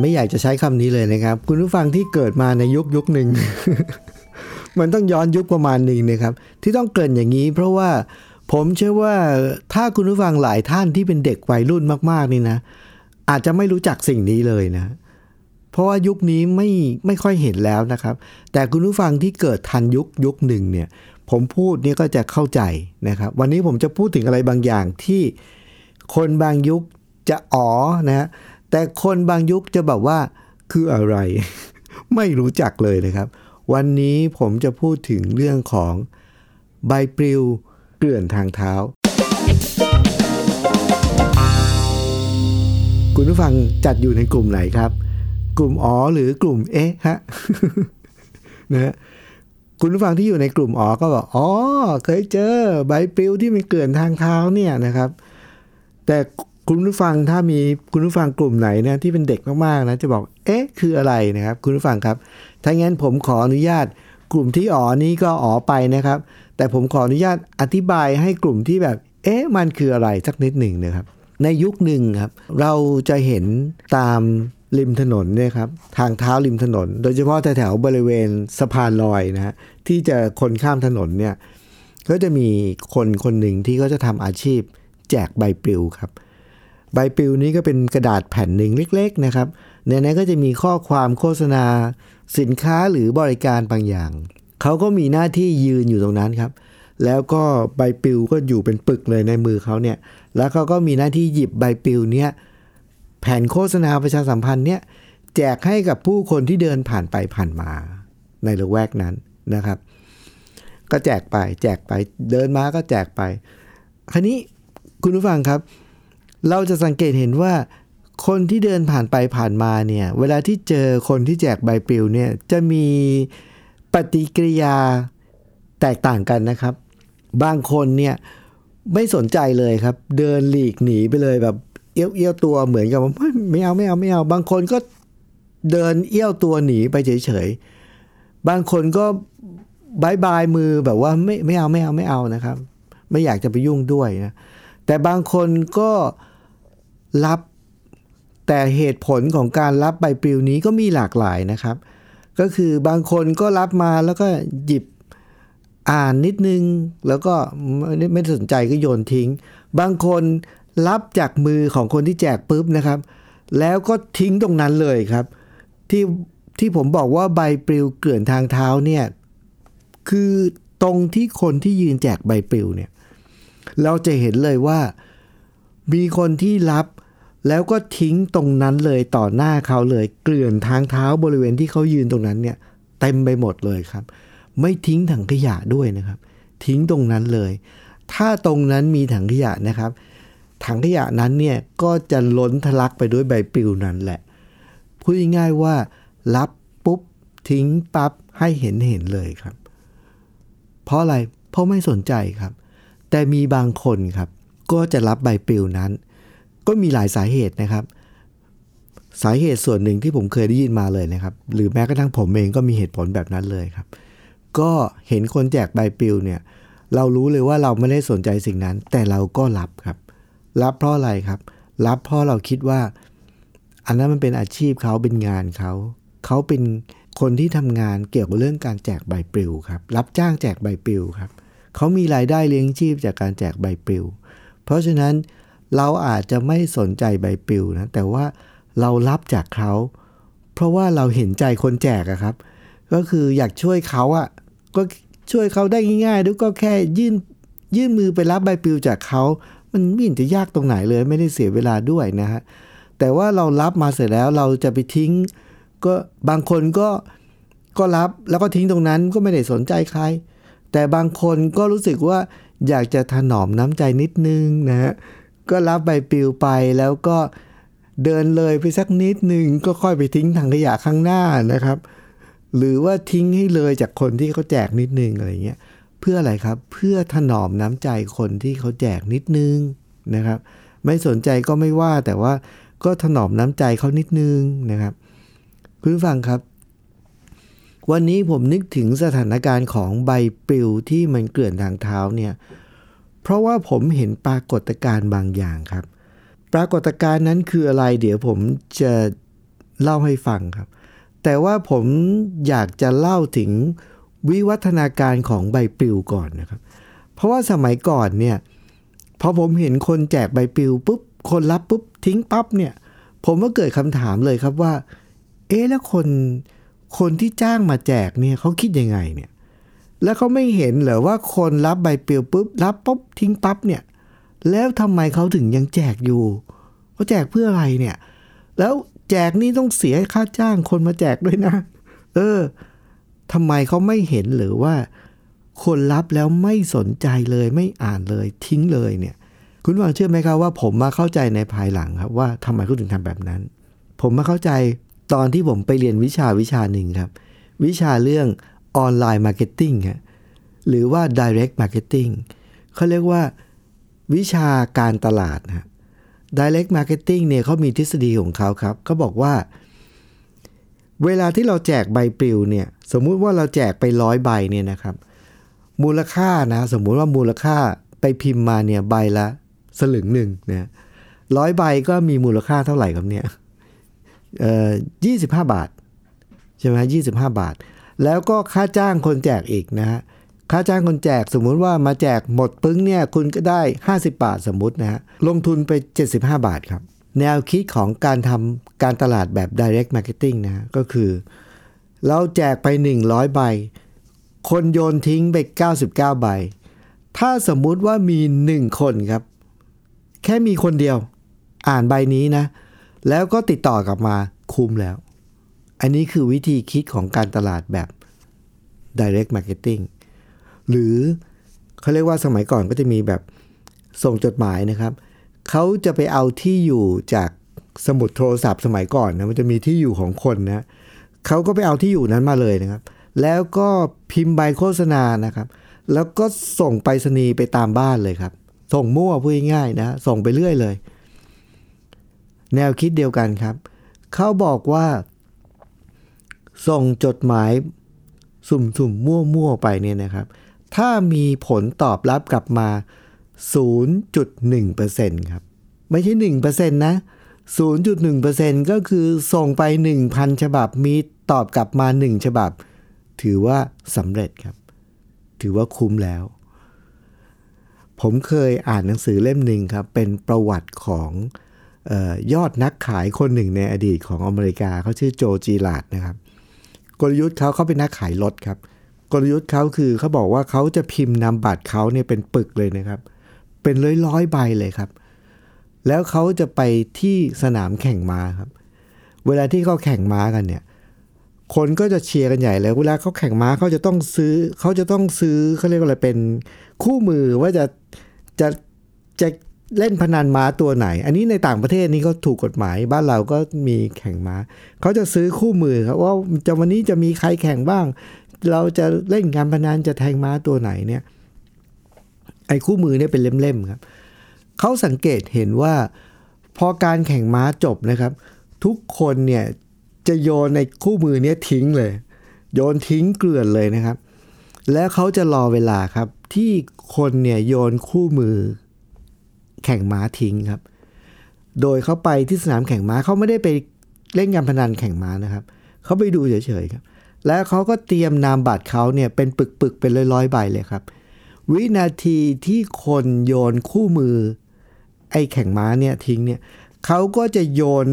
ไม่อยากจะใช้คำนี้เลยนะครับ คุณผู้ฟังที่เกิดมาในยุคยุคหนึ่ง มันต้องย้อนยุคประมาณหนึ่งนะครับ ที่ต้องเกรินอย่างนี้ เพราะว่าผมเชื่อว่าถ้าคุณผู้ฟังหลายท่านที่เป็นเด็กวัยรุ่นมากๆนี่นะ อาจจะไม่รู้จักสิ่งนี้เลยนะ เพราะว่ายุคนี้ไม่ไม่ค่อยเห็นแล้วนะครับ แต่คุณผู้ฟังที่เกิดทันยุคยุคหนึ่งเนี่ย ผมพูดเนี่ยก็จะเข้าใจนะครับ วันนี้ผมจะพูดถึงอะไรบางอย่างที่คนบางยุคจะอ๋อนะ แต่คนบางยุคจะแบบว่าคืออะไร ไม่รู้จักเลยนะครับ วันนี้ผมจะพูดถึงเรื่องของใบปลิวเกลื่อนทางเท้า คุณผู้ฟังจัดอยู่ในกลุ่มไหนครับ กลุ่มอ๋อหรือกลุ่มเอ๊ะฮะนะฮะคุณผู้ฟังที่อยู่ในกลุ่มอ๋อก็บอกอ๋อเคยเจอใบปลิวที่มันเกลื่อนทางเท้าเนี่ยนะครับ แต่ คุณผู้ฟังถ้ามีคุณผู้ฟังกลุ่มไหนนะที่เป็นเด็กมากๆนะจะบอก เอ๊ะ คืออะไรนะครับ คุณผู้ฟังครับ ถ้างั้นผมขออนุญาตกลุ่มที่อ๋อนี้ก็อ๋อไปนะครับ แต่ผมขออนุญาตอธิบายให้กลุ่มที่แบบ เอ๊ะ มันคืออะไรสักนิดหนึ่งนะครับ ในยุคหนึ่งครับ เราจะเห็นตามริมถนนเนี่ยครับทางเท้าริมถนน โดยเฉพาะแถวๆบริเวณสะพานลอยนะฮะที่จะคนข้ามถนนเนี่ยก็จะมีคนคนหนึ่งที่เขาจะทำอาชีพ แจกใบปลิวครับ ใบปลิวนี้ก็เป็นกระดาษแผ่นหนึ่งเล็ก ๆนะครับ ในนั้นก็จะมีข้อความโฆษณา สินค้าหรือบริการบางอย่าง เขาก็มีหน้าที่ยืนอยู่ตรงนั้นครับ แล้วก็ใบปลิวก็อยู่เป็นปึกเลยในมือเขาเนี่ย แล้วเขาก็มีหน้าที่หยิบใบปลิวเนี้ยแผ่นโฆษณาประชาสัมพันธ์เนี่ยแจกให้กับผู้คนที่เดินผ่านไปผ่านมา ในละแวกนั้นนะครับ ก็แจกไปแจกไปเดินมาก็แจกไปครนี้คุณผู้ฟังครับ เราจะสังเกตเห็นว่า คนที่เดินผ่านไปผ่านมาเนี่ย เวลาที่เจอคนที่แจกใบปลิวเนี่ยจะมีปฏิกิริยาแตกต่างกันนะครับ บางคนเนี่ยไม่สนใจเลยครับ เดินหลีกหนีไปเลยแบบเอี้ยวเอี้ยวตัวเหมือนกับว่าไม่ไม่เอาไม่เอาไม่เอา บางคนก็เดินเอี้ยวตัวหนีไปเฉยๆ บางคนก็บายบายมือแบบว่าไม่ไม่เอาไม่เอาไม่เอานะครับ ไม่อยากจะไปยุ่งด้วยนะแต่บางคนก็ รับ แต่เหตุผลของการรับใบปลิวนี้ก็มีหลากหลายนะครับ ก็คือบางคนก็รับมาแล้วก็หยิบอ่านนิดนึง แล้วก็ไม่ไม่สนใจก็โยนทิ้ง บางคนรับจากมือของคนที่แจกปุ๊บนะครับ แล้วก็ทิ้งตรงนั้นเลยครับ ที่ที่ผมบอกว่าใบปลิวเกลื่อนทางเท้าเนี่ยคือตรงที่คนที่ยืนแจกใบปลิวเนี่ย เราจะเห็นเลยว่า มีคนที่รับ แล้วก็ทิ้งตรงนั้นเลยต่อหน้าเขาเลย เกลื่อนทางเท้าบริเวณที่เขายืนตรงนั้นเนี่ยเต็มไปหมดเลยครับ ไม่ทิ้งถังขยะด้วยนะครับ ทิ้งตรงนั้นเลย ถ้าตรงนั้นมีถังขยะนะครับ ถังขยะนั้นเนี่ยก็จะล้นทะลักไปด้วยใบปลิวนั้นแหละพูดง่ายๆว่ารับปุ๊บทิ้งปั๊บให้เห็นเห็นเลยครับ เพราะอะไรเพราะไม่สนใจครับ แต่มีบางคนครับ ก็จะรับใบปลิวนั้น ก็มีหลายสาเหตุนะครับ สาเหตุส่วนหนึ่งที่ผมเคยได้ยินมาเลยนะครับ หรือแม้กระทั่งผมเองก็มีเหตุผลแบบนั้นเลยครับ ก็เห็นคนแจกใบปลิวเนี่ย เรารู้เลยว่าเราไม่ได้สนใจสิ่งนั้น แต่เราก็รับครับ รับเพราะอะไรครับ รับเพราะเราคิดว่า อันนั้นมันเป็นอาชีพเขาเป็นงานเขาเขาเป็นคนที่ทำงานเกี่ยวกับเรื่องการแจกใบปลิวครับ รับจ้างแจกใบปลิวครับเขามีรายได้เลี้ยงชีพจากการแจกใบปลิว เพราะฉะนั้น เราอาจจะไม่สนใจใบปลิวนะแต่ว่าเรารับจากเขาเพราะว่าเราเห็นใจคนแจกอะครับ ก็คืออยากช่วยเขาอะก็ช่วยเขาได้ง่ายๆด้วยก็แค่ยื่นยื่นมือไปรับใบปลิวจากเขา มันไม่เห็นจะยากตรงไหนเลย ไม่ได้เสียเวลาด้วยนะฮะแต่ว่าเรารับมาเสร็จแล้วเราจะไปทิ้ง ก็บางคนก็ก็รับแล้วก็ทิ้งตรงนั้นก็ไม่ได้สนใจใคร แต่บางคนก็รู้สึกว่าอยากจะถนอมน้ำใจนิดนึงนะฮะ ก็รับใบปลิวไปแล้วก็เดินเลยไปสักนิดหนึ่งก็ค่อยไปทิ้งถังขยะข้างหน้านะครับ หรือว่าทิ้งให้เลยจากคนที่เขาแจกนิดนึงอะไรเงี้ยเพื่ออะไรครับเพื่อถนอมน้ำใจคนที่เขาแจกนิดนึงนะครับ ไม่สนใจก็ไม่ว่าแต่ว่าก็ถนอมน้ำใจเขานิดนึงนะครับ คุณผู้ฟังครับ วันนี้ผมนึกถึงสถานการณ์ของใบปลิวที่มันเกลื่อนทางเท้าเนี่ย เพราะว่าผมเห็นปรากฏการณ์บางอย่างครับ ปรากฏการณ์นั้นคืออะไร เดี๋ยวผมจะเล่าให้ฟังครับ แต่ว่าผมอยากจะเล่าถึงวิวัฒนาการของใบปลิวก่อนนะครับ เพราะว่าสมัยก่อนเนี่ยพอผมเห็นคนแจกใบปลิวปุ๊บ คนรับปุ๊บทิ้งปั๊บเนี่ยผมก็เกิดคำถามเลยครับว่า เอ๊ะแล้วคนคนที่จ้างมาแจกเนี่ยเขาคิดยังไงเนี่ย แล้วเขาไม่เห็นเหรอว่าคนรับใบปลิวปุ๊บรับปุ๊บทิ้งปั๊บเนี่ย แล้วทำไมเขาถึงยังแจกอยู่เขาแจกเพื่ออะไรเนี่ย แล้วแจกนี่ต้องเสียค่าจ้างคนมาแจกด้วยนะ เออทำไมเขาไม่เห็นหรือว่า คนรับแล้วไม่สนใจเลยไม่อ่านเลยทิ้งเลยเนี่ย คุณฟังเชื่อไหมครับว่า ผมมาเข้าใจในภายหลังครับ ว่าทำไมเขาถึงทำแบบนั้น ผมมาเข้าใจตอนที่ผมไปเรียนวิชาวิชาหนึ่งครับ วิชาเรื่อง online marketing หรือว่า direct marketing เขาเรียกว่าวิชาการตลาดนะ direct marketing เนี่ยเขามีทฤษฎีของเขาครับเขาบอกว่า เวลาที่เราแจกใบปลิวเนี่ย สมมุติว่าเราแจกไปร้อยใบเนี่ยนะครับ มูลค่านะ สมมุติว่ามูลค่าไปพิมพ์มาเนี่ยใบละสลึงหนึ่งนะร้อยใบก็มีมูลค่าเท่าไหร่ครับเนี่ยเอ่อยี่สิบห้าบาท ใช่ไหมยี่สิบห้าบาท แล้วก็ค่าจ้างคนแจกอีกนะฮะค่าจ้างคนแจกสมมุติว่ามาแจกหมดปึ้งเนี่ยคุณก็ได้ 50 บาทสมมุตินะฮะลงทุนไป 75 บาทครับ แนวคิดของการทำการตลาดแบบ direct marketing นะก็คือ เราแจกไป 100 ใบ คนโยนทิ้งไป 99 ใบ ถ้าสมมุติว่ามี 1 คนครับ แค่มีคนเดียว อ่านใบนี้นะ แล้วก็ติดต่อกลับมาคุ้มแล้ว อันนี้คือวิธีคิดของการตลาดแบบ direct marketing หรือเขาเรียกว่าสมัยก่อนก็จะมีแบบส่งจดหมายนะครับ เขาจะไปเอาที่อยู่จากสมุดโทรศัพท์สมัยก่อนนะมันจะมีที่อยู่ของคนนะเขาก็ไปเอาที่อยู่นั้นมาเลยนะครับ แล้วก็พิมพ์ใบโฆษณานะครับ แล้วก็ส่งไปรษณีย์ไปตามบ้านเลยครับ ส่งมั่วพูดง่ายๆนะ ส่งไปเรื่อยเลย แนวคิดเดียวกันครับ เขาบอกว่า ส่งจดหมายสุ่มๆ มั่วๆ ไปเนี่ยนะครับ ถ้ามีผลตอบรับกลับมา 0.1%ครับ ไม่ใช่ 1%นะ 0.1%ก็คือส่งไป 1,000 ฉบับมีตอบกลับมา 1 ฉบับ ถือว่าสำเร็จครับ ถือว่าคุ้มแล้ว ผมเคยอ่านหนังสือเล่มหนึ่งครับ เป็นประวัติของออยอดนักขายคนหนึ่งในอดีตของอเมริกาเขาชื่อโจจีลาดนะครับ กลยุทธ์เขาเขาเป็นนักขายรถครับ กลยุทธ์เขาคือเขาบอกว่าเขาจะพิมพ์นามบัตรเขาเนี่ยเป็นปึกเลยนะครับ เป็นร้อยร้อยใบเลยครับ แล้วเขาจะไปที่สนามแข่งม้าครับ เวลาที่เขาแข่งม้ากันเนี่ย คนก็จะเชียร์กันใหญ่เลยเวลาเขาแข่งม้าเขาจะต้องซื้อเขาจะต้องซื้อเขาเรียกว่าอะไรเป็นคู่มือว่าจะจะจะ เล่นพนันม้าตัวไหน อันนี้ในต่างประเทศนี่ก็ถูกกฎหมาย บ้านเราก็มีแข่งม้า เขาจะซื้อคู่มือครับว่าจะวันนี้จะมีใครแข่งบ้าง เราจะเล่นการพนันจะแทงม้าตัวไหนเนี่ย ไอ้คู่มือเนี่ยเป็นเล่มๆครับ เขาสังเกตเห็นว่าพอการแข่งม้าจบนะครับ ทุกคนเนี่ยจะโยนในคู่มือเนี้ทิ้งเลย โยนทิ้งเกลื่อนเลยนะครับ แล้วเขาจะรอเวลาครับ ที่คนเนี่ยโยนคู่มือ แข่งม้าทิ้งครับ โดยเขาไปที่สนามแข่งม้าเขาไม่ได้ไปเล่นการพนันแข่งม้านะครับเขาไปดูเฉยๆครับ แล้วเขาก็เตรียมนามบัตรเขาเนี่ยเป็นปึกๆเป็นร้อยๆใบเลยครับ วินาทีที่คนโยนคู่มือ ไอ้แข่งม้าเนี่ยทิ้งเนี่ยเขาก็จะโยน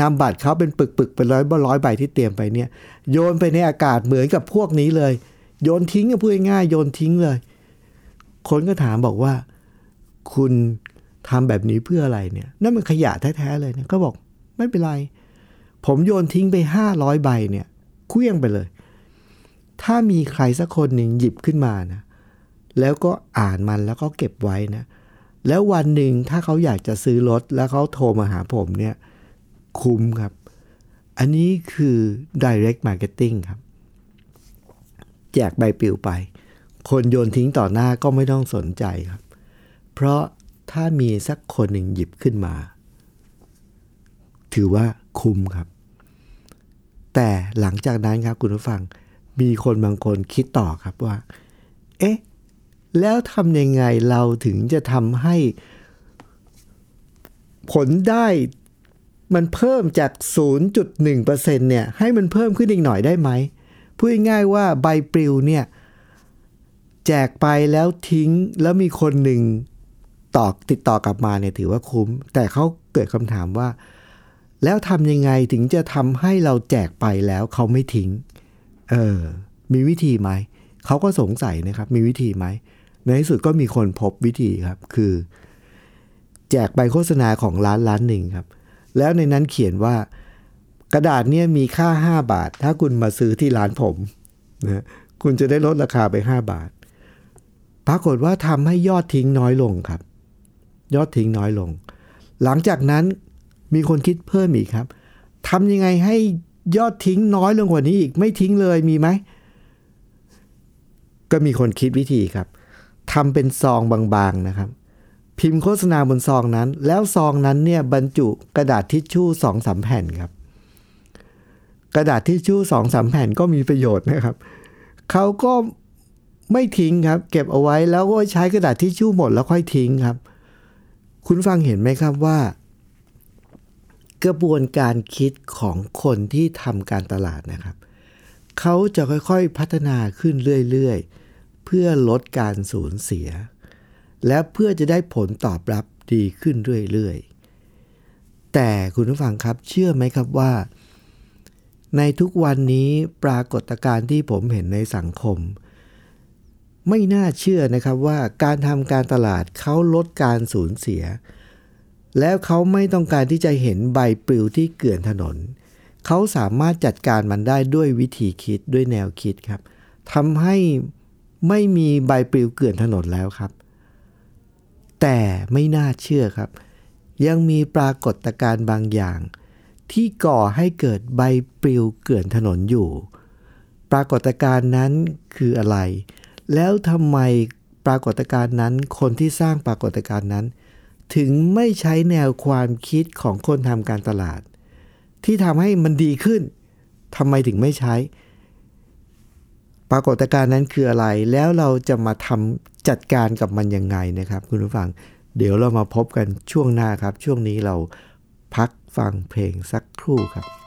นามบัตรเขาเป็นปึกๆเป็นร้อยร้อยใบที่เตรียมไปเนี่ย โยนไปในอากาศเหมือนกับพวกนี้เลย โยนทิ้งก็พูดง่ายโยนทิ้งเลย คนก็ถามบอกว่า คุณ ทำแบบนี้เพื่ออะไรเนี่ย นั่นมันขยะแท้ๆเลยเนี่ยก็บอกไม่เป็นไร ผมโยนทิ้งไปห้าร้อยใบเนี่ยเคลี้ยงไปเลย ถ้ามีใครสักคนหนึ่งหยิบขึ้นมานะแล้วก็อ่านมันแล้วก็เก็บไว้นะ แล้ววันหนึ่งถ้าเขาอยากจะซื้อรถแล้วเขาโทรมาหาผมเนี่ยคุ้มครับ อันนี้คือ direct marketing ครับ แจกใบปลิวไป คนโยนทิ้งต่อหน้าก็ไม่ต้องสนใจครับ เพราะ ถ้ามีสักคนหนึ่งหยิบขึ้นมา ถือว่าคุ้มครับ แต่หลังจากนั้นครับคุณผู้ฟัง มีคนบางคนคิดต่อครับว่า เอ๊ะ แล้วทำยังไงเราถึงจะทำให้ ผลได้มันเพิ่มจาก 0.1%เนี่ย ให้มันเพิ่มขึ้นอีกหน่อยได้ไหม พูดง่ายว่าใบปลิวเนี่ย แจกไปแล้วทิ้งแล้วมีคนหนึ่ง ต่อติดต่อกลับมาเนี่ยถือว่าคุ้ม แต่เขาเกิดคำถามว่า แล้วทำยังไงถึงจะทำให้เราแจกไปแล้วเขาไม่ทิ้ง เออ มีวิธีไหม เขาก็สงสัยนะครับ มีวิธีไหม ในที่สุดก็มีคนพบวิธีครับ คือ แจกใบโฆษณาของร้านร้านหนึ่งครับ แล้วในนั้นเขียนว่า กระดาษเนี่ยมีค่า 5 บาท ถ้าคุณมาซื้อที่ร้านผมนะคุณจะได้ลดราคาไป 5 บาท ปรากฏว่าทำให้ยอดทิ้งน้อยลงครับ ยอดทิ้งน้อยลง หลังจากนั้นมีคนคิดเพิ่มอีกครับทำยังไงให้ยอดทิ้งน้อยลงกว่านี้อีกไม่ทิ้งเลยมีไหม ก็มีคนคิดวิธีครับทำเป็นซองบางๆนะครับ พิมพ์โฆษณาบนซองนั้น แล้วซองนั้นเนี่ยบรรจุกระดาษทิชชู่สองสามแผ่นครับ กระดาษทิชชู่สองสามแผ่นก็มีประโยชน์นะครับเขาก็ไม่ทิ้งครับ เก็บเอาไว้แล้วก็ใช้กระดาษทิชชู่หมดแล้วค่อยทิ้งครับ คุณฟังเห็นไหมครับว่า กระบวนการคิดของคนที่ทำการตลาดนะครับ เขาจะค่อยๆพัฒนาขึ้นเรื่อยๆ เพื่อลดการสูญเสีย และเพื่อจะได้ผลตอบรับดีขึ้นเรื่อยๆ แต่คุณผู้ฟังครับเชื่อไหมครับว่า ในทุกวันนี้ปรากฏการณ์ที่ผมเห็นในสังคม ไม่น่าเชื่อนะครับว่าการทำการตลาดเขาลดการสูญเสีย แล้วเขาไม่ต้องการที่จะเห็นใบปลิวที่เกลื่อนถนน เขาสามารถจัดการมันได้ด้วยวิธีคิดด้วยแนวคิดครับทำให้ไม่มีใบปลิวเกลื่อนถนนแล้วครับ แต่ไม่น่าเชื่อครับ ยังมีปรากฏการณ์บางอย่าง ที่ก่อให้เกิดใบปลิวเกลื่อนถนนอยู่ ปรากฏการณ์นั้นคืออะไร แล้วทำไมปรากฏการณ์นั้น คนที่สร้างปรากฏการณ์นั้น ถึงไม่ใช้แนวความคิดของคนทำการตลาด ที่ทำให้มันดีขึ้นทำไมถึงไม่ใช้ ปรากฏการณ์นั้นคืออะไร แล้วเราจะมาทำจัดการกับมันยังไงนะครับ คุณผู้ฟัง เดี๋ยวเรามาพบกันช่วงหน้าครับ ช่วงนี้เราพักฟังเพลงสักครู่ครับ「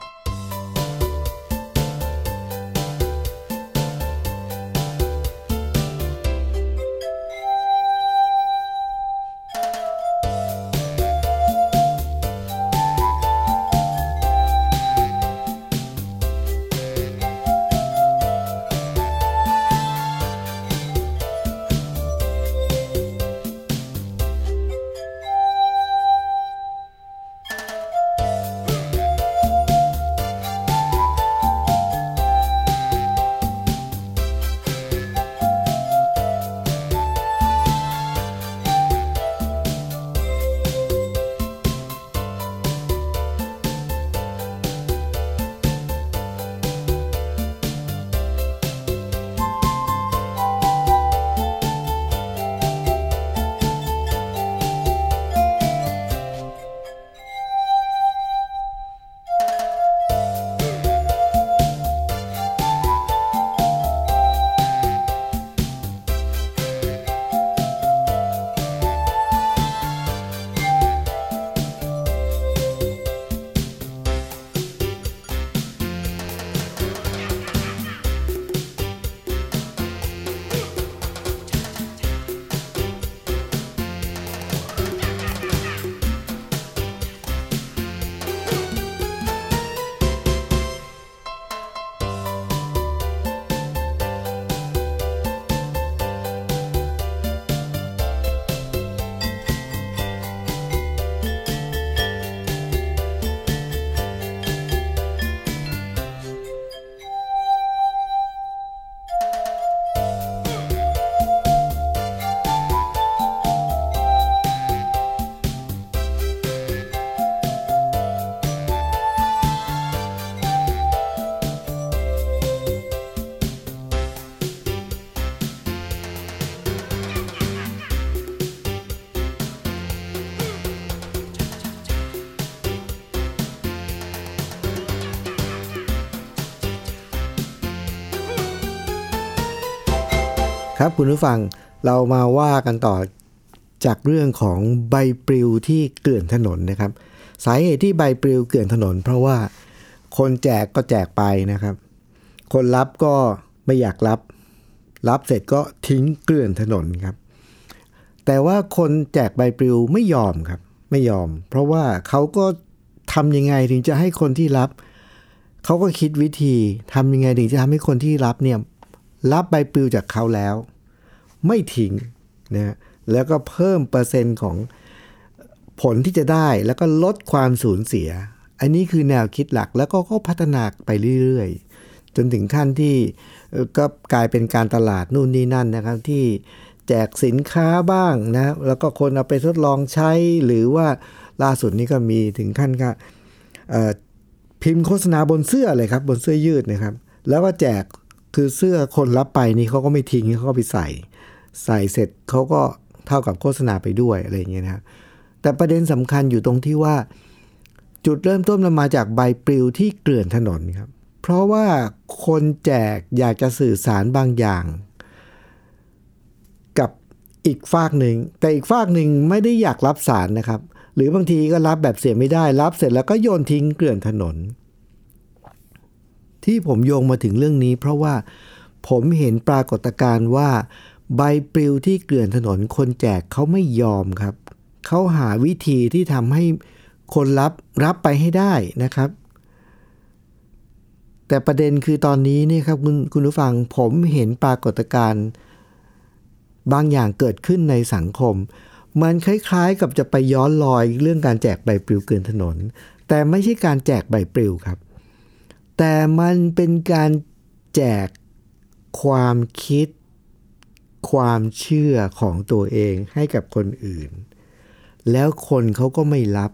ครับคุณผู้ฟังเรามาว่ากันต่อจากเรื่องของใบปลิวที่เกลื่อนถนนนะครับ สาเหตุที่ใบปลิวเกลื่อนถนน เพราะว่าคนแจกก็แจกไปนะครับ คนรับก็ไม่อยากรับ รับเสร็จก็ทิ้งเกลื่อนถนนครับ แต่ว่าคนแจกใบปลิวไม่ยอมครับ ไม่ยอม เพราะว่าเขาก็ทำยังไงถึงจะให้คนที่รับ เขาก็คิดวิธีทำยังไงถึงจะทำให้คนที่รับเนี่ยรับใบปลิวจากเขาแล้ว ไม่ทิ้งนะแล้วก็เพิ่มเปอร์เซ็นต์ของผลที่จะได้แล้วก็ลดความสูญเสีย อันนี้คือแนวคิดหลักแล้วก็เขาพัฒนาไปเรื่อยๆ จนถึงขั้นที่ก็กลายเป็นการตลาดนู่นนี่นั่นนะครับที่แจกสินค้าบ้างนะแล้วก็คนเอาไปทดลองใช้หรือว่าล่าสุดนี้ก็มีถึงขั้นก็พิมพ์โฆษณาบนเสื้อเลยครับบนเสื้อยืดนะครับ แล้วก็แจกคือเสื้อคนรับไปนี่เขาก็ไม่ทิ้งเขาก็ไปใส่ ใส่เสร็จเขาก็เท่ากับโฆษณาไปด้วยอะไรอย่างเงี้ยนะครับแต่ประเด็นสำคัญอยู่ตรงที่ว่า จุดเริ่มต้นมันมาจากใบปลิวที่เกลื่อนถนนครับ เพราะว่าคนแจกอยากจะสื่อสารบางอย่าง กับอีกฝากหนึ่ง แต่อีกฝากหนึ่งไม่ได้อยากรับสารนะครับ หรือบางทีก็รับแบบเสียไม่ได้รับเสร็จแล้วก็โยนทิ้งเกลื่อนถนน ที่ผมโยงมาถึงเรื่องนี้ เพราะว่าผมเห็นปรากฏการณ์ว่า ใบปลิวที่เกลื่อนถนนคนแจกเขาไม่ยอมครับ เขาหาวิธีที่ทำให้คนรับรับไปให้ได้นะครับ แต่ประเด็นคือตอนนี้นี่ครับคุณคุณผู้ฟังผมเห็นปรากฏการณ์บางอย่างเกิดขึ้นในสังคม มันคล้ายๆ กับจะไปย้อนรอยเรื่องการแจกใบปลิวเกินถนน แต่ไม่ใช่การแจกใบปลิวครับ แต่มันเป็นการแจกความคิด ความเชื่อของตัวเองให้กับคนอื่น แล้วคนเขาก็ไม่รับ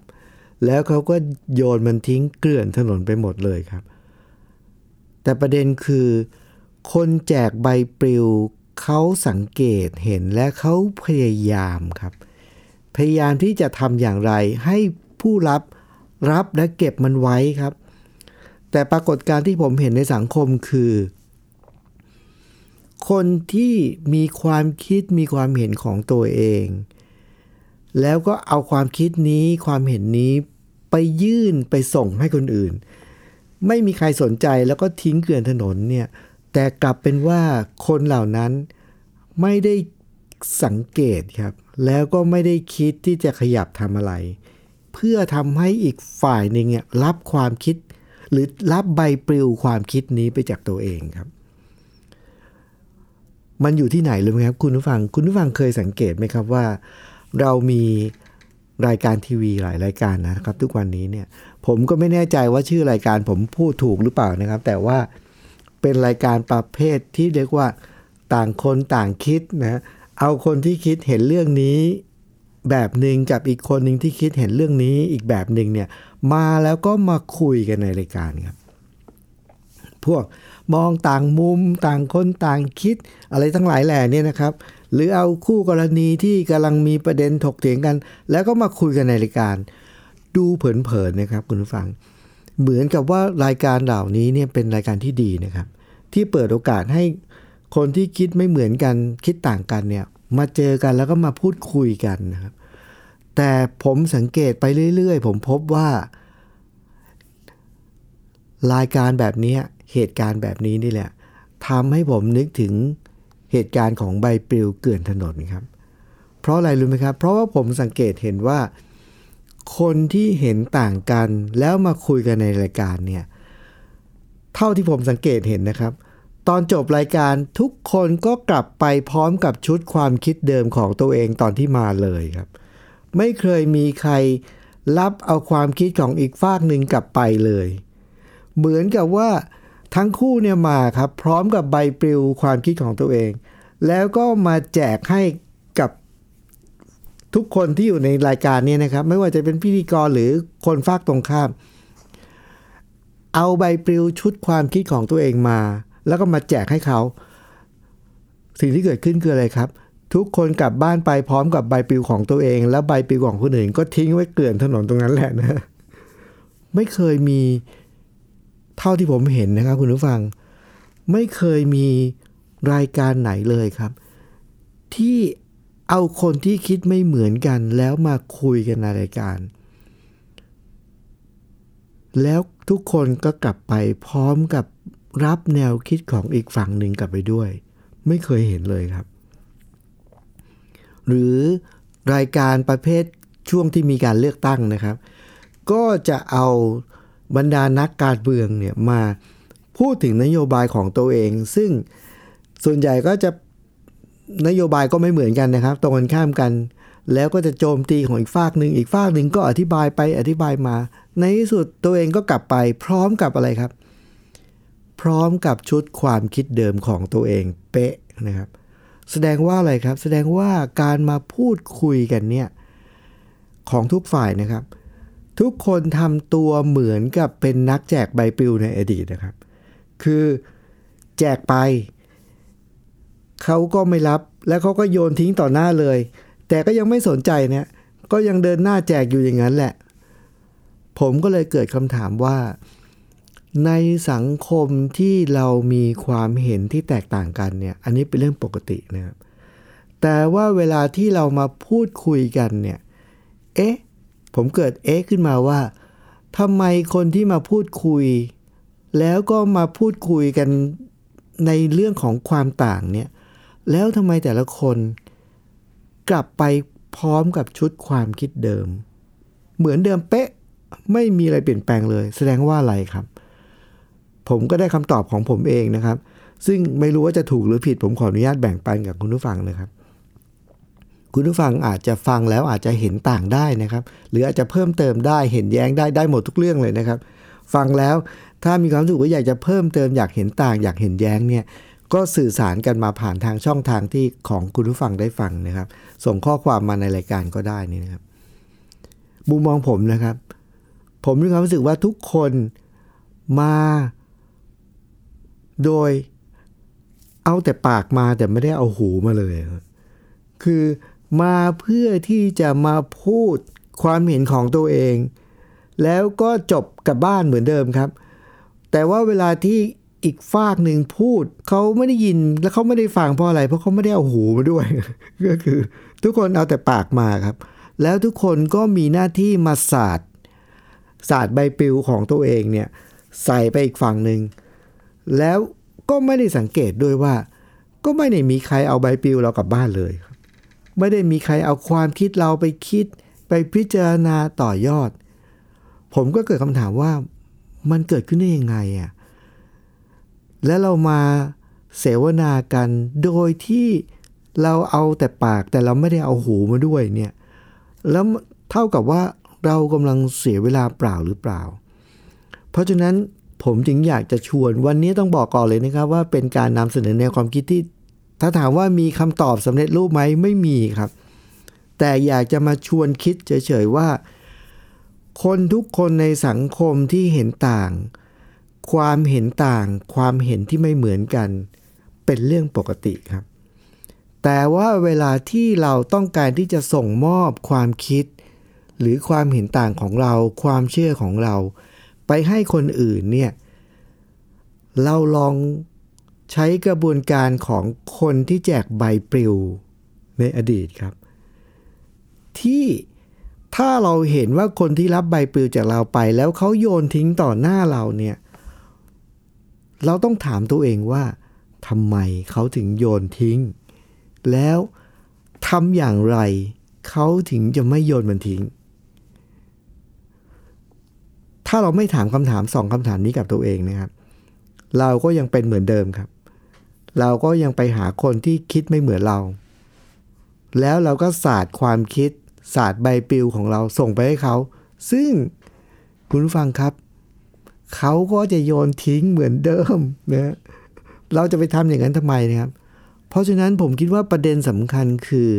แล้วเขาก็โยนมันทิ้งเกลื่อนถนนไปหมดเลยครับ แต่ประเด็นคือ คนแจกใบปลิวเขาสังเกตเห็นและเขาพยายามครับ พยายามที่จะทำอย่างไรให้ผู้รับรับและเก็บมันไว้ครับ แต่ปรากฏการณ์ที่ผมเห็นในสังคมคือ คนที่มีความคิดมีความเห็นของตัวเอง แล้วก็เอาความคิดนี้ความเห็นนี้ไปยื่นไปส่งให้คนอื่น ไม่มีใครสนใจแล้วก็ทิ้งเกลื่อนถนนเนี่ยแต่กลับเป็นว่าคนเหล่านั้นไม่ได้สังเกตครับ แล้วก็ไม่ได้คิดที่จะขยับทำอะไร เพื่อทำให้อีกฝ่ายหนึ่งรับความคิด หรือรับใบปลิวความคิดนี้ไปจากตัวเองครับ มันอยู่ที่ไหนรู้ไหมครับคุณผู้ฟัง คุณผู้ฟังเคยสังเกตไหมครับว่า เรามีรายการทีวีหลายรายการนะครับ ทุกวันนี้เนี่ย ผมก็ไม่แน่ใจว่าชื่อรายการผมพูดถูกหรือเปล่านะครับ แต่ว่าเป็นรายการประเภทที่เรียกว่าต่างคนต่างคิดนะเอาคนที่คิดเห็นเรื่องนี้แบบหนึ่งกับอีกคนหนึ่งที่คิดเห็นเรื่องนี้อีกแบบหนึ่งเนี่ย มาแล้วก็มาคุยกันในรายการครับ พวก มองต่างมุมต่างคนต่างคิด อะไรทั้งหลายแหล่เนี่ยนะครับ หรือเอาคู่กรณีที่กำลังมีประเด็นถกเถียงกัน แล้วก็มาคุยกันในรายการ ดูเผินๆนะครับคุณผู้ฟัง เหมือนกับว่ารายการเหล่านี้เนี่ยเป็นรายการที่ดีนะครับ ที่เปิดโอกาสให้คนที่คิดไม่เหมือนกันคิดต่างกันเนี่ยมาเจอกันแล้วก็มาพูดคุยกันนะครับ แต่ผมสังเกตไปเรื่อยๆ ผมพบว่า รายการแบบนี้ เหตุการณ์แบบนี้นี่แหละทำให้ผมนึกถึงเหตุการณ์ของใบปลิวเกลื่อนถนนครับ เพราะอะไรรู้ไหมครับ เพราะว่าผมสังเกตเห็นว่า คนที่เห็นต่างกันแล้วมาคุยกันในรายการเนี่ย เท่าที่ผมสังเกตเห็นนะครับ ตอนจบรายการทุกคนก็กลับไปพร้อมกับชุดความคิดเดิมของตัวเองตอนที่มาเลยครับ ไม่เคยมีใครรับเอาความคิดของอีกฝากหนึ่งกลับไปเลย เหมือนกับว่า ทั้งคู่เนี่ยมาครับพร้อมกับใบปลิวความคิดของตัวเอง แล้วก็มาแจกให้กับทุกคนที่อยู่ในรายการนี้นะครับ ไม่ว่าจะเป็นพิธีกรหรือคนฝากตรงข้าม เอาใบปลิวชุดความคิดของตัวเองมา แล้วก็มาแจกให้เขา สิ่งที่เกิดขึ้นคืออะไรครับ ทุกคนกลับบ้านไปพร้อมกับใบปลิวของตัวเอง แล้วใบปลิวของคนอื่น ก็ทิ้งไว้เกลื่อนถนนตรงนั้นแหละนะไม่เคยมี เท่าที่ผมเห็นนะครับคุณผู้ฟัง ไม่เคยมีรายการไหนเลยครับ ที่เอาคนที่คิดไม่เหมือนกัน แล้วมาคุยกันในรายการ แล้วทุกคนก็กลับไปพร้อมกับรับแนวคิดของอีกฝั่งหนึ่งกลับไปด้วย ไม่เคยเห็นเลยครับ หรือรายการประเภทช่วงที่มีการเลือกตั้งนะครับ ก็จะเอา บรรดานักการเมืองเนี่ยมาพูดถึงนโยบายของตัวเอง ซึ่งส่วนใหญ่ก็จะนโยบายก็ไม่เหมือนกันนะครับ ตรงกันข้ามกัน แล้วก็จะโจมตีของอีกฝากหนึ่งอีกฝากหนึ่งก็อธิบายไปอธิบายมา ในที่สุดตัวเองก็กลับไปพร้อมกับอะไรครับ พร้อมกับชุดความคิดเดิมของตัวเองเป๊ะนะครับ แสดงว่าอะไรครับ แสดงว่าการมาพูดคุยกันเนี่ยของทุกฝ่ายนะครับ ทุกคนทำตัวเหมือนกับเป็นนักแจกใบปลิวในอดีตนะครับ คือแจกไป เขาก็ไม่รับแล้วเขาก็โยนทิ้งต่อหน้าเลย แต่ก็ยังไม่สนใจเนี่ยก็ยังเดินหน้าแจกอยู่อย่างนั้นแหละ ผมก็เลยเกิดคำถามว่า ในสังคมที่เรามีความเห็นที่แตกต่างกันเนี่ย อันนี้เป็นเรื่องปกตินะครับ แต่ว่าเวลาที่เรามาพูดคุยกันเนี่ย เอ๊ะ ผมเกิดเอ๊ะขึ้นมาว่าทำไมคนที่มาพูดคุย แล้วก็มาพูดคุยกันในเรื่องของความต่างเนี่ย แล้วทำไมแต่ละคนกลับไปพร้อมกับชุดความคิดเดิม เหมือนเดิมเป๊ะไม่มีอะไรเปลี่ยนแปลงเลย แสดงว่าอะไรครับ ผมก็ได้คำตอบของผมเองนะครับ ซึ่งไม่รู้ว่าจะถูกหรือผิดผมขออนุญาตแบ่งปันกับคุณผู้ฟังนะครับ คุณผู้ฟังอาจจะฟังแล้วอาจจะเห็นต่างได้นะครับ หรืออาจจะเพิ่มเติมได้เห็นแย้งได้ได้หมดทุกเรื่องเลยนะครับ ฟังแล้วถ้ามีความรู้สึกว่าอยากจะเพิ่มเติมอยากเห็นต่าง อยากเห็นแย้งเนี่ยก็สื่อสารกันมาผ่านทางช่องทางที่ของคุณผู้ฟังได้ฟังนะครับ ส่งข้อความมาในรายการก็ได้นี่นะครับมุมมองผมนะครับ ผมมีความรู้สึกว่าทุกคนมาโดยเอาแต่ปากมาแต่ไม่ได้เอาหูมาเลย คือ มาเพื่อที่จะมาพูดความเห็นของตัวเอง แล้วก็จบกับบ้านเหมือนเดิมครับ แต่ว่าเวลาที่อีกฝากหนึ่งพูดเขาไม่ได้ยินและเขาไม่ได้ฟังเพราะอะไร เพราะเขาไม่ได้เอาหูมาด้วย ก็คือทุกคนเอาแต่ปากมาครับ แล้วทุกคนก็มีหน้าที่มาศาสตร์ศาสตร์ใบปลิวของตัวเองเนี่ยใส่ไปอีกฝั่งหนึ่งแล้วก็ไม่ได้สังเกตด้วยว่า ก็ไม่ได้มีใครเอาใบปลิวเรากลับบ้านเลย ไม่ได้มีใครเอาความคิดเราไปคิด ไปพิจารณาต่อยอด ผมก็เกิดคำถามว่ามันเกิดขึ้นได้ยังไงอะและเรามาเสวนากันโดยที่เราเอาแต่ปากแต่เราไม่ได้เอาหูมาด้วยเนี่ยแล้วเท่ากับว่าเรากำลังเสียเวลาเปล่าหรือเปล่า เพราะฉะนั้นผมจึงอยากจะชวนวันนี้ต้องบอกก่อนเลยนะครับว่าเป็นการนำเสนอแนวความคิดที่ ถ้าถามว่ามีคำตอบสำเร็จรูปไหมไม่มีครับ แต่อยากจะมาชวนคิดเฉยๆว่า คนทุกคนในสังคมที่เห็นต่าง ความเห็นต่าง ความเห็นที่ไม่เหมือนกัน เป็นเรื่องปกติครับ แต่ว่าเวลาที่เราต้องการที่จะส่งมอบความคิด หรือความเห็นต่างของเรา ความเชื่อของเรา ไปให้คนอื่นเนี่ยเราลอง ใช้กระบวนการของคนที่แจกใบปลิวในอดีตครับ ที่ถ้าเราเห็นว่าคนที่รับใบปลิวจากเราไป แล้วเขาโยนทิ้งต่อหน้าเราเนี่ย เราต้องถามตัวเองว่าทำไมเขาถึงโยนทิ้ง แล้วทำอย่างไรเขาถึงจะไม่โยนมันทิ้ง ถ้าเราไม่ถามคำถามสองคำถามนี้กับตัวเองนะครับ เราก็ยังเป็นเหมือนเดิมครับ เราก็ยังไปหาคนที่คิดไม่เหมือนเรา แล้วเราก็ศาสตร์ความคิดศาสตร์ใบปลิวของเราส่งไปให้เขา ซึ่งคุณผู้ฟังครับ เขาก็จะโยนทิ้งเหมือนเดิมนะเราจะไปทำอย่างนั้นทำไมนะครับ เพราะฉะนั้นผมคิดว่าประเด็นสำคัญคือ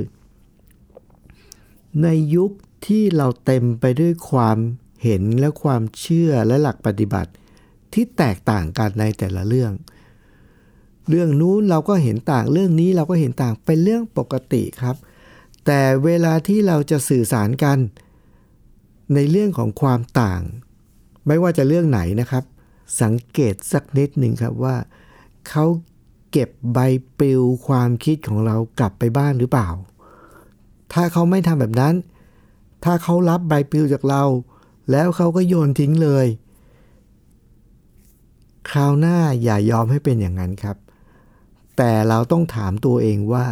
ในยุคที่เราเต็มไปด้วยความเห็นและความเชื่อและหลักปฏิบัติที่แตกต่างกันในแต่ละเรื่อง เรื่องนู้นเราก็เห็นต่างเรื่องนี้เราก็เห็นต่างเป็นเรื่องปกติครับ แต่เวลาที่เราจะสื่อสารกัน ในเรื่องของความต่าง ไม่ว่าจะเรื่องไหนนะครับ สังเกตสักนิดหนึ่งครับว่าเขาเก็บใบปลิวความคิดของเรากลับไปบ้านหรือเปล่า ถ้าเขาไม่ทำแบบนั้น ถ้าเขารับใบปลิวจากเรา แล้วเขาก็โยนทิ้งเลย คราวหน้าอย่ายอมให้เป็นอย่างนั้นครับ แต่เราต้องถามตัวเองว่า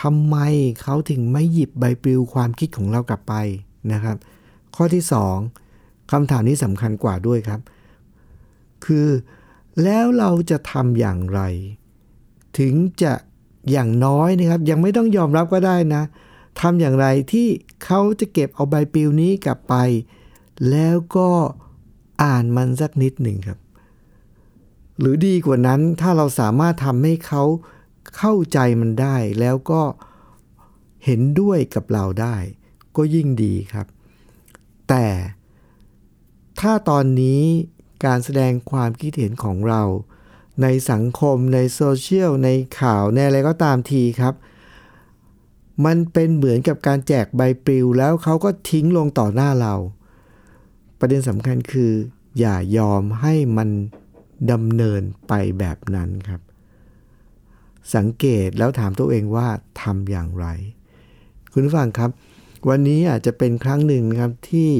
ทำไมเขาถึงไม่หยิบใบปลิวความคิดของเรากลับไปนะครับ ข้อที่สองคำถามนี้สำคัญกว่าด้วยครับ คือแล้วเราจะทำอย่างไร ถึงจะอย่างน้อยนะครับ ยังไม่ต้องยอมรับก็ได้นะทำอย่างไรที่เขาจะเก็บเอาใบปลิวนี้กลับไป แล้วก็อ่านมันสักนิดหนึ่งครับ หรือดีกว่านั้นถ้าเราสามารถทำให้เขา เข้าใจมันได้แล้วก็เห็นด้วยกับเราได้ ก็ยิ่งดีครับ แต่ถ้าตอนนี้การแสดงความคิดเห็นของเรา ในสังคมในโซเชียลในข่าวในอะไรก็ตามทีครับ มันเป็นเหมือนกับการแจกใบปลิว แล้วเขาก็ทิ้งลงต่อหน้าเรา ประเด็นสำคัญคือ อย่ายอมให้มันดำเนินไปแบบนั้นครับ สังเกตแล้วถามตัวเองว่าทำอย่างไร คุณผู้ฟังครับ วันนี้อาจจะเป็นครั้งหนึ่งครับที่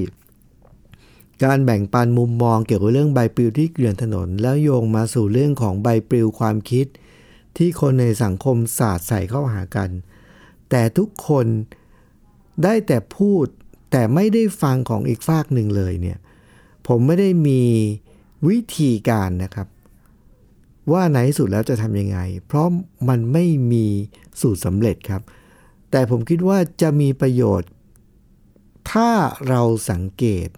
การแบ่งปันมุมมองเกี่ยวกับเรื่องใบปลิวที่เกลื่อนถนน แล้วโยงมาสู่เรื่องของใบปลิวความคิด ที่คนในสังคมศาสตร์ใส่เข้าหากัน แต่ทุกคนได้แต่พูดแต่ไม่ได้ฟังของอีกฝากหนึ่งเลยเนี่ยผมไม่ได้มีวิธีการนะครับ ว่าในสุดแล้วจะทำยังไง เพราะมันไม่มีสูตรสำเร็จครับ แต่ผมคิดว่าจะมีประโยชน์ ถ้าเราสังเกต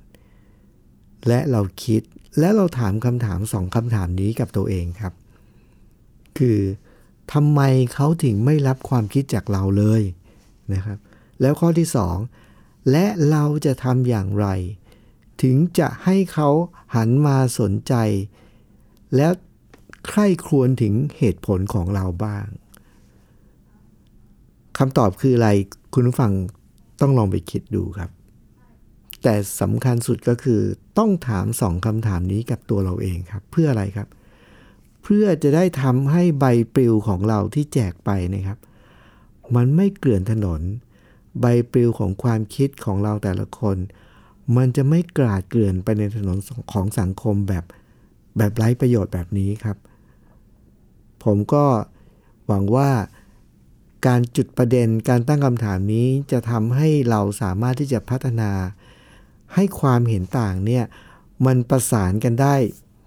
และเราคิดและเราถามคำถามสองคำถามนี้กับตัวเองครับ คือทำไมเขาถึงไม่รับความคิดจากเราเลยนะครับ แล้วข้อที่สองและเราจะทำอย่างไร ถึงจะให้เขาหันมาสนใจ แล้ว ใคร่ครวญถึงเหตุผลของเราบ้างคำตอบคืออะไรคุณผู้ฟังต้องลองไปคิดดูครับ แต่สำคัญสุดก็คือต้องถามสองคำถามนี้กับตัวเราเองครับ เพื่ออะไรครับ เพื่อจะได้ทำให้ใบปลิวของเราที่แจกไปนะครับ มันไม่เกลื่อนถนน ใบปลิวของความคิดของเราแต่ละคน มันจะไม่กราดเกลื่อนไปในถนนของสังคมแบบแบบไร้ประโยชน์แบบนี้ครับ ผมก็หวังว่าการจุดประเด็นการตั้งคำถามนี้จะทำให้เราสามารถที่จะพัฒนา ให้ความเห็นต่างเนี่ยมันประสานกันได้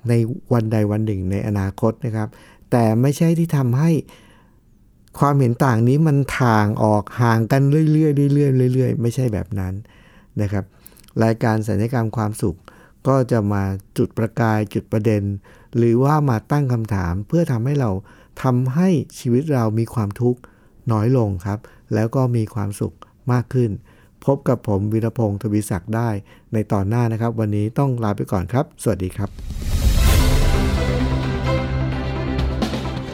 ในวันใดวันหนึ่งในอนาคตนะครับ แต่ไม่ใช่ที่ทำให้ความเห็นต่างนี้มันทางออกห่างกันเรื่อยๆเรื่อยๆเรื่อยๆ ไม่ใช่แบบนั้นนะครับ รายการสัญญกรรมความสุขก็จะมาจุดประกายจุดประเด็น หรือว่ามาตั้งคำถามเพื่อทำให้เราทำให้ชีวิตเรามีความทุกข์น้อยลงครับ แล้วก็มีความสุขมากขึ้น พบกับผมวีรพงศ์ทวีศักดิ์ได้ในตอนหน้านะครับ วันนี้ต้องลาไปก่อนครับ สวัสดีครับ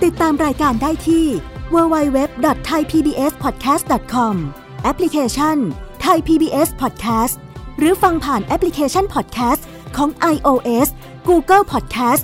ติดตามรายการได้ที่ www.thaipbspodcast.com แอปพลิเคชัน Thai PBS Podcast หรือฟังผ่านแอปพลิเคชัน Podcast ของ iOS Google Podcast